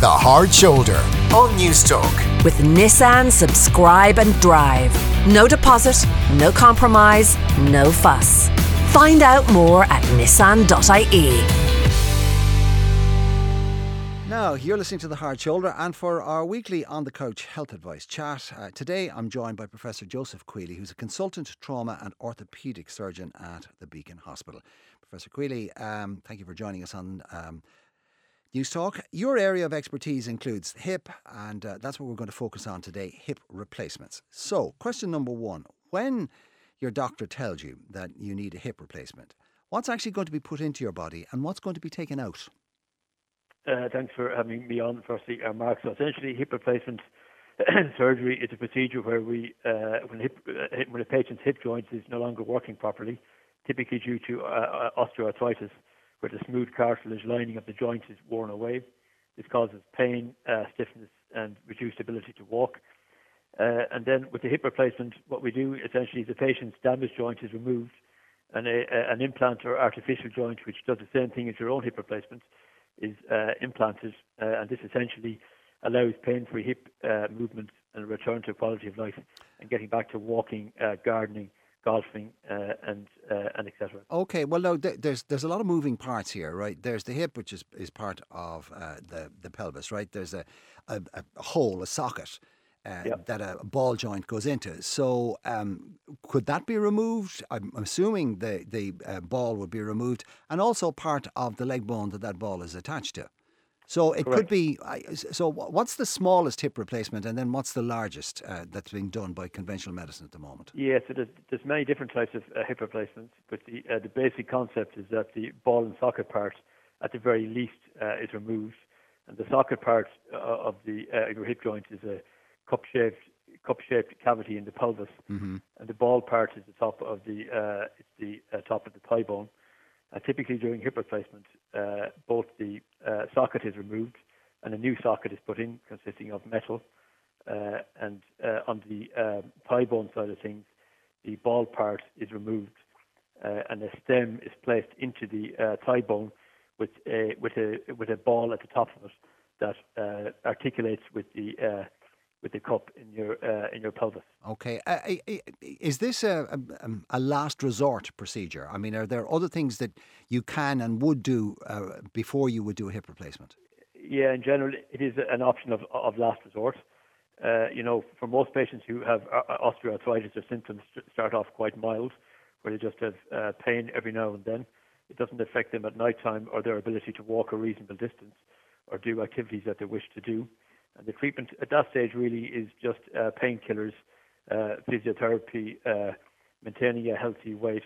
The Hard Shoulder on Newstalk. With Nissan Subscribe and Drive. No deposit, no compromise, no fuss. Find out more at nissan.ie. Now, you're listening to The Hard Shoulder, and for our weekly On the Couch health advice chat, uh, today I'm joined by Professor Joseph Queally, who's a consultant trauma and orthopaedic surgeon at the Beacon Hospital. Professor Queally, um, thank you for joining us on um, Newstalk. Your area of expertise includes hip, and uh, that's what we're going to focus on today hip replacements. So, question number one when your doctor tells you that you need a hip replacement, what's actually going to be put into your body and what's going to be taken out? Uh, thanks for having me on, firstly, uh, Mark. So, essentially, hip replacement surgery is a procedure where we, uh, when, hip, uh, when a patient's hip joint is no longer working properly, typically due to uh, uh, osteoarthritis, where the smooth cartilage lining of the joint is worn away. This causes pain, uh, stiffness, and reduced ability to walk. Uh, and then with the hip replacement, what we do essentially is the patient's damaged joint is removed, and a, a, an implant or artificial joint, which does the same thing as your own hip replacement, is uh, implanted, uh, and this essentially allows pain-free hip uh, movement and a return to quality of life, and getting back to walking, uh, gardening, golfing, uh, and uh, and etc. Okay, well, no, there's there's a lot of moving parts here, right? There's the hip, which is, is part of uh, the the pelvis, right? There's a a, a hole, a socket. Uh, yep. That a ball joint goes into. So, um, could that be removed? I'm assuming the the uh, ball would be removed, and also part of the leg bone that that ball is attached to. So it Correct. could be. So what's the smallest hip replacement, and then what's the largest uh, that's being done by conventional medicine at the moment? Yeah, so there's, there's many different types of uh, hip replacements, but the uh, the basic concept is that the ball and socket part, at the very least, uh, is removed, and the socket part uh, of the uh, your hip joint is a cup-shaped cup-shaped cavity in the pelvis, mm-hmm. and the ball part is the top of the it's the top of the thigh bone typically during hip replacement, uh, both the uh, socket is removed and a new socket is put in consisting of metal. Uh, and uh, on the um, thigh bone side of things, the ball part is removed uh, and a stem is placed into the thigh bone with a with a with a ball at the top of it that articulates with the with the cup in your uh, in your pelvis. Okay, uh, is this a, a, um, a, last resort procedure? I mean, are there other things that you can and would do uh, before you would do a hip replacement? Yeah, in general, it is an option of of last resort. Uh, you know, for most patients who have uh, osteoarthritis, their symptoms start off quite mild, where they just have uh, pain every now and then. It doesn't affect them at night time or their ability to walk a reasonable distance or do activities that they wish to do. And the treatment at that stage really is just uh, painkillers, uh, physiotherapy, uh, maintaining a healthy weight,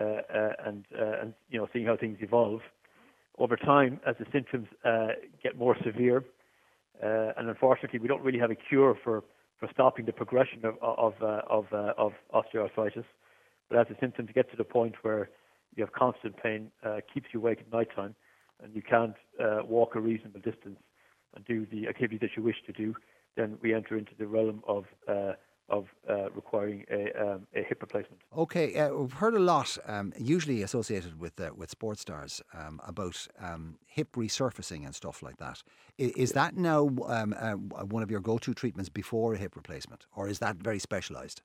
uh, uh, and uh, and you know seeing how things evolve over time as the symptoms get more severe. and unfortunately, we don't really have a cure for, for stopping the progression of of of, of osteoarthritis. But as the symptoms get to the point where you have constant pain, keeps you awake at night time, and you can't walk a reasonable distance, and do the activity that you wish to do, then we enter into the realm of uh, of uh, requiring a, um, a, hip replacement. Okay, uh, we've heard a lot, um, usually associated with uh, with sports stars, um, about um, hip resurfacing and stuff like that. Is, is that now um, uh, one of your go-to treatments before a hip replacement, or is that very specialised?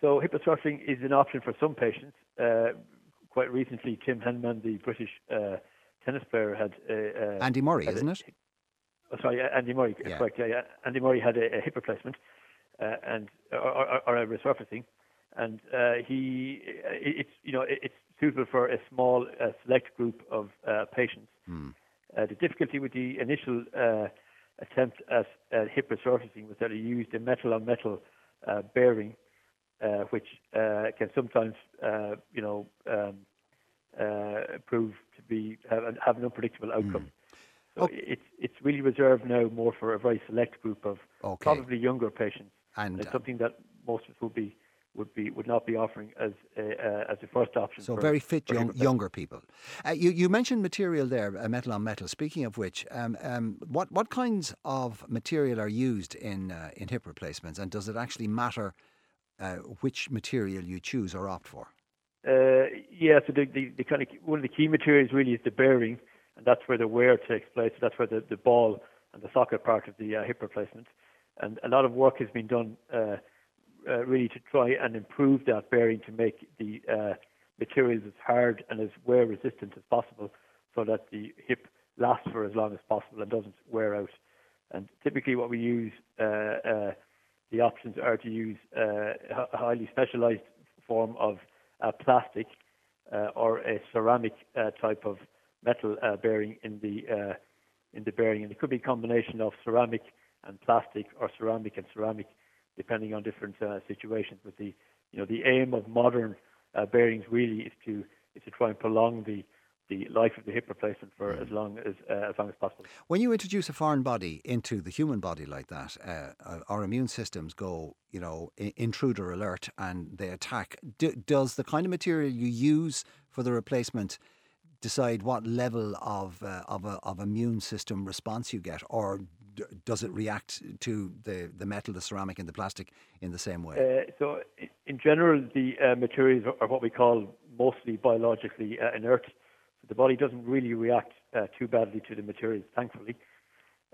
So hip resurfacing is an option for some patients. Uh, quite recently, Tim Henman, the British tennis player, had Andy Murray, isn't it? Oh, sorry, Andy Murray, yeah. correct. Yeah, yeah. Andy Murray had a, a hip replacement uh, and or, or, or, a resurfacing, and uh, he it's you know it's suitable for a small uh, select group of uh, patients. Hmm. Uh, the difficulty with the initial uh, attempt at hip resurfacing was that he used a metal on metal bearing, which can sometimes you know um, prove to be have, have an unpredictable outcome. Hmm. So okay. it's it's really reserved now more for a very select group of okay. probably younger patients, and, it's uh, something that most of us would be would be would not be offering as a, uh, as a first option. So for, very fit young, younger people. Uh, you you mentioned material there, uh, metal on metal. Speaking of which, um, um, what what kinds of material are used in uh, in hip replacements, and does it actually matter uh, which material you choose or opt for? yeah, so the, the, the kind of one of the key materials really is the bearing and that's where the wear takes place. That's where the, the ball and the socket part of the uh, hip replacement. And a lot of work has been done uh, uh, really to try and improve that bearing to make the uh, materials as hard and as wear resistant as possible so that the hip lasts for as long as possible and doesn't wear out. And typically, what we use, uh, uh, the options are to use a highly specialized form of plastic or a ceramic type of metal uh, bearing in the uh, in the bearing, and it could be a combination of ceramic and plastic or ceramic and ceramic, depending on different uh, situations. But the you know the aim of modern bearings really is to is to try and prolong the the life of the hip replacement for as mm. long as uh, as long as possible. When you introduce a foreign body into the human body like that, uh, our immune systems go, you know, intruder alert, and they attack. D- does the kind of material you use for the replacement decide what level of uh, of a, of immune system response you get, or d- does it react to the, the metal, the ceramic, and the plastic in the same way? Uh, so, in general, the uh, materials are what we call mostly biologically uh, inert. So the body doesn't really react uh, too badly to the materials, thankfully.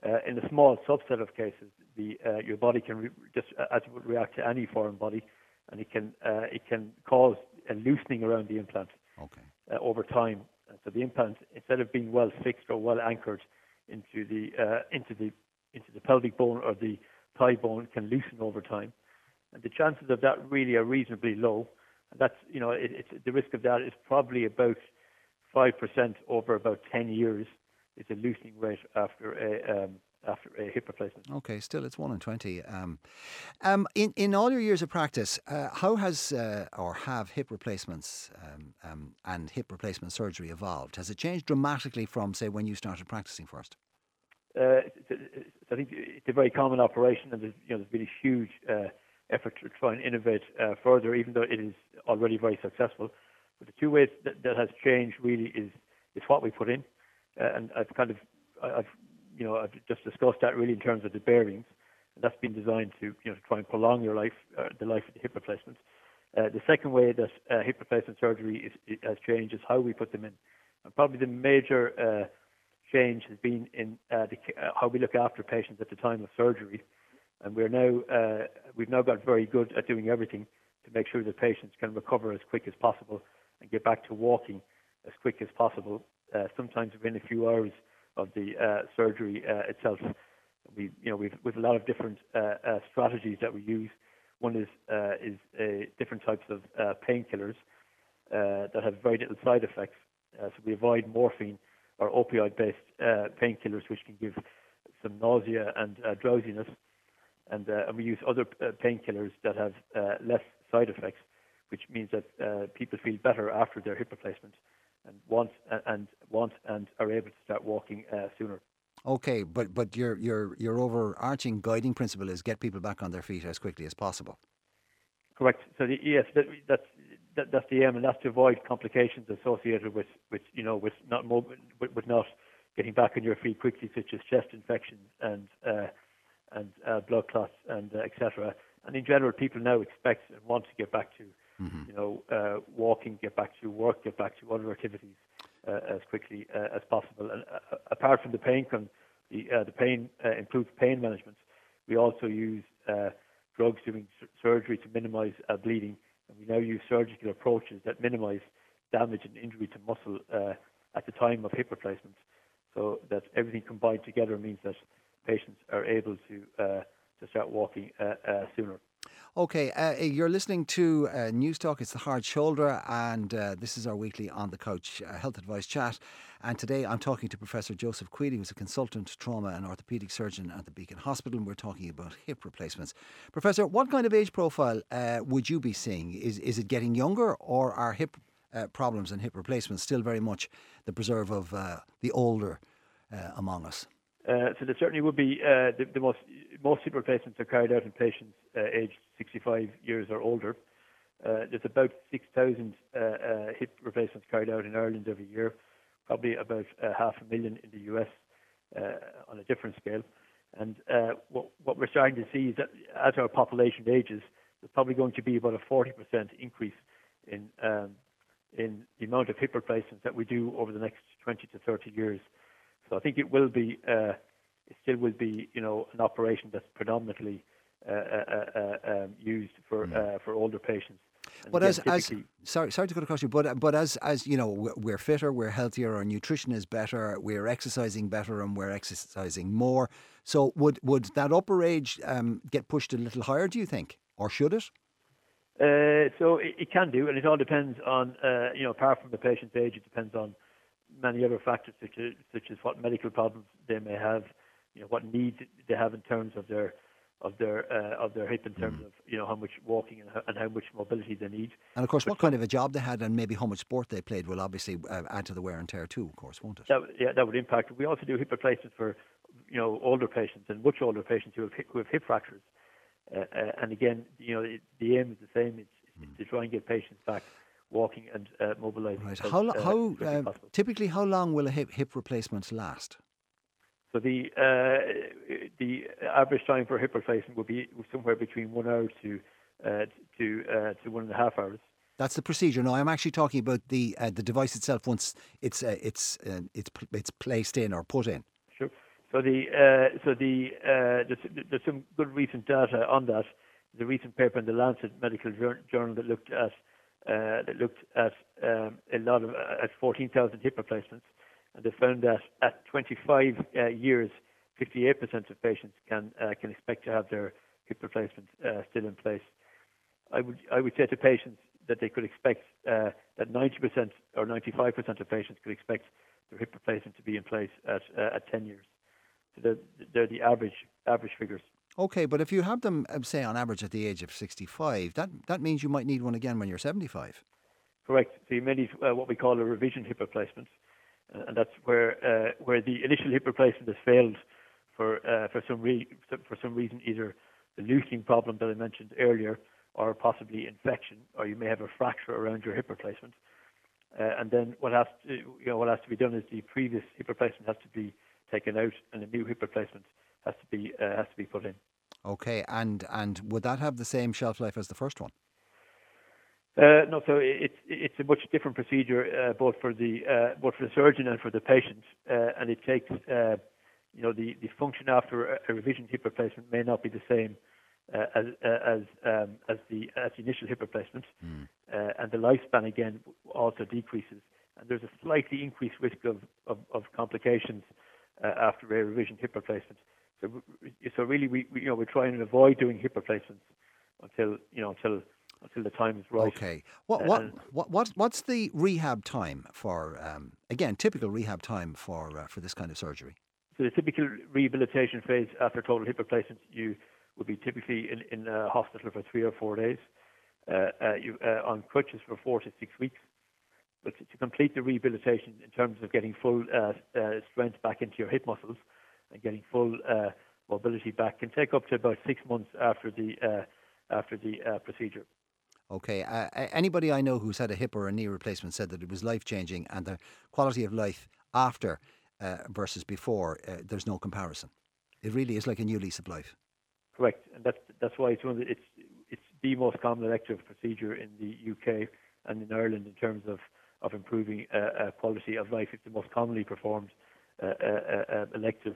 Uh, in a small subset of cases, the, uh, your body can re- just as it would react to any foreign body, and it can uh, it can cause a loosening around the implant okay. Uh, over time. The implant, instead of being well fixed or well anchored into the into the into the pelvic bone or the thigh bone, can loosen over time, and the chances of that really are reasonably low. That's you know it's the risk of that is probably about 5% over about 10 years is a loosening rate after a um, after a hip replacement. Okay, still it's one in twenty. Um, um, in in all your years of practice, uh, how has uh, or have hip replacements um, um and hip replacement surgery evolved? Has it changed dramatically from say when you started practicing first? Uh, I think it's a very common operation, and there's, you know, there's been a huge uh, effort to try and innovate uh, further, even though it is already very successful. But the two ways that, that has changed really is is what we put in, uh, and I've kind of I've you know I've just discussed that really in terms of the bearings, and that's been designed to you know to try and prolong your life, uh, the life of the hip replacement. Uh, the second way that uh, hip replacement surgery is, has changed is how we put them in, and probably the major uh, change has been in uh, the, how we look after patients at the time of surgery, and we're now we've now got very good at doing everything to make sure that patients can recover as quick as possible and get back to walking as quick as possible, uh, sometimes within a few hours of the uh, surgery uh, itself. We, you know, we've, a lot of different uh, uh, strategies that we use. One is uh, is uh, different types of painkillers that have very little side effects. so we avoid morphine or opioid-based painkillers, which can give some nausea and drowsiness, and, and we use other painkillers that have less side effects which means that people feel better after their hip replacement and want and want and are able to start walking uh, sooner. Okay, but but your your your overarching guiding principle is get people back on their feet as quickly as possible. Correct. So the, yes, that, that's that, that's the aim, and that's to avoid complications associated with, with you know with not with, with not getting back on your feet quickly, such as chest infections and uh, and uh, blood clots and uh, etc. And in general, people now expect and want to get back to mm-hmm. you know, uh, walking, get back to work, get back to other activities uh, as quickly uh, as possible. And uh, apart from the pain, con- the, uh, the pain uh, improves pain management. We also use drugs during surgery to minimise bleeding, and we now use surgical approaches that minimise damage and injury to muscle at the time of hip replacement. So that everything combined together means that patients are able to to start walking sooner. Okay, uh, you're listening to uh, Newstalk. It's the Hard Shoulder, and uh, this is our weekly on the couch uh, health advice chat. And today I'm talking to Professor Joseph Queally, who's a consultant trauma and orthopaedic surgeon at the Beacon Hospital, and we're talking about hip replacements. Professor, what kind of age profile uh, would you be seeing? Is is it getting younger, or are hip uh, problems and hip replacements still very much the preserve of the older among us? Uh, so there certainly would be uh, the, the, most most hip replacements are carried out in patients uh, aged 65 years or older. Uh, there's about 6,000 uh, uh, hip replacements carried out in Ireland every year, probably about half a million in the US on a different scale. And what, what, we're starting to see is that as our population ages, there's probably going to be about a 40% increase in um, in the amount of hip replacements that we do over the next 20 to 30 years. So I think it will be uh, it still will be, you know, an operation that's predominantly uh, uh, uh, um, used for uh, for older patients. And But as, as sorry sorry to cut across you, but but as as you know, we're- we're fitter, we're healthier, our nutrition is better, we're exercising better, and we're exercising more. So would would that upper age um, get pushed a little higher? Do you think, or should it? Uh, so it, it can do, and it all depends on, uh, you know, apart from the patient's age, it depends on many other factors such as, such as what medical problems they may have, you know, what needs they have in terms of their of their uh, of their hip in terms of you know how much walking and how, and how much mobility they need. And of course, what kind of a job they had, and maybe how much sport they played, will obviously uh, add to the wear and tear too. Of course, won't it? That yeah, that would impact. We also do hip replacements for you know older patients and much older patients who have hip, who have hip fractures. Uh, uh, and again, you know, it, the aim is the same. It's, it's to try and get patients back walking and uh, mobilizing. Right. How uh, how typically how long will a hip hip replacement last? So the uh, the average time for hip replacement would be somewhere between one hour to uh, to uh, to one and a half hours. That's the procedure. Now, I'm actually talking about the uh, the device itself once it's uh, it's uh, it's it's placed in or put in. Sure. So the uh, so the uh, there's, there's some good recent data on that. There's a recent paper in the Lancet Medical Journal that looked at uh, that looked at um, a lot of uh, at 14,000 hip replacements, and they found that at 25 uh, years, 58% of patients can uh, can expect to have their hip replacement uh, still in place. I would I would say to patients that they could expect uh, that 90% or 95% of patients could expect their hip replacement to be in place at uh, at 10 years. So they're, they're the average average figures. Okay, but if you have them, um, say, on average at the age of 65, that that means you might need one again when you're 75. Correct. So you may need uh, what we call a revision hip replacement, uh, and that's where uh, where the initial hip replacement has failed for uh, for some re- for some reason, either the loosening problem that I mentioned earlier, or possibly infection, or you may have a fracture around your hip replacement. Uh, and then what has to you know what has to be done is the previous hip replacement has to be taken out, and a new hip replacement has to be uh, has to be put in. Okay, and and would that have the same shelf life as the first one? Uh, no, so it's it's a much different procedure uh, both for the uh, both for the surgeon and for the patient, uh, and it takes uh, you know the, the function after a, a revision hip replacement may not be the same uh, as uh, as um, as the as the initial hip replacement, uh, and the lifespan again also decreases, and there's a slightly increased risk of of, of complications uh, after a revision hip replacement. So so really we, we you know we're trying to avoid doing hip replacements until you know until until the time is right. Okay. What Uh, what and- what what what's the rehab time for um, again typical rehab time for uh, for this kind of surgery? So the typical rehabilitation phase after total hip replacement, you would be typically in, in a hospital for three or four days, uh, uh, you, uh, on crutches for four to six weeks. But to, to complete the rehabilitation in terms of getting full uh, uh, strength back into your hip muscles and getting full uh, mobility back can take up to about six months after the uh, after the uh, procedure. Okay. Uh, anybody I know who's had a hip or a knee replacement said that it was life changing, and the quality of life after uh, versus before, uh, there's no comparison. It really is like a new lease of life. Correct, and that's that's why it's one the, it's it's the most common elective procedure in the UK and in Ireland in terms of of improving uh, uh, quality of life. It's the most commonly performed uh, elective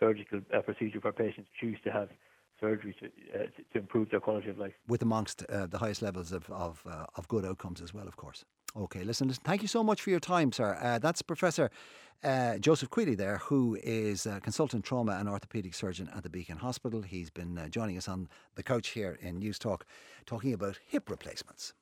surgical procedure for patients choose to have surgery to, uh, to improve their quality of life. with amongst uh, the highest levels of of, uh, of good outcomes as well, of course. Okay, listen, listen, thank you so much for your time, sir. Uh, that's Professor uh, Joseph Queally there, who is a consultant trauma and orthopaedic surgeon at the Beacon Hospital. He's been uh, joining us on the couch here in Newstalk, talking about hip replacements.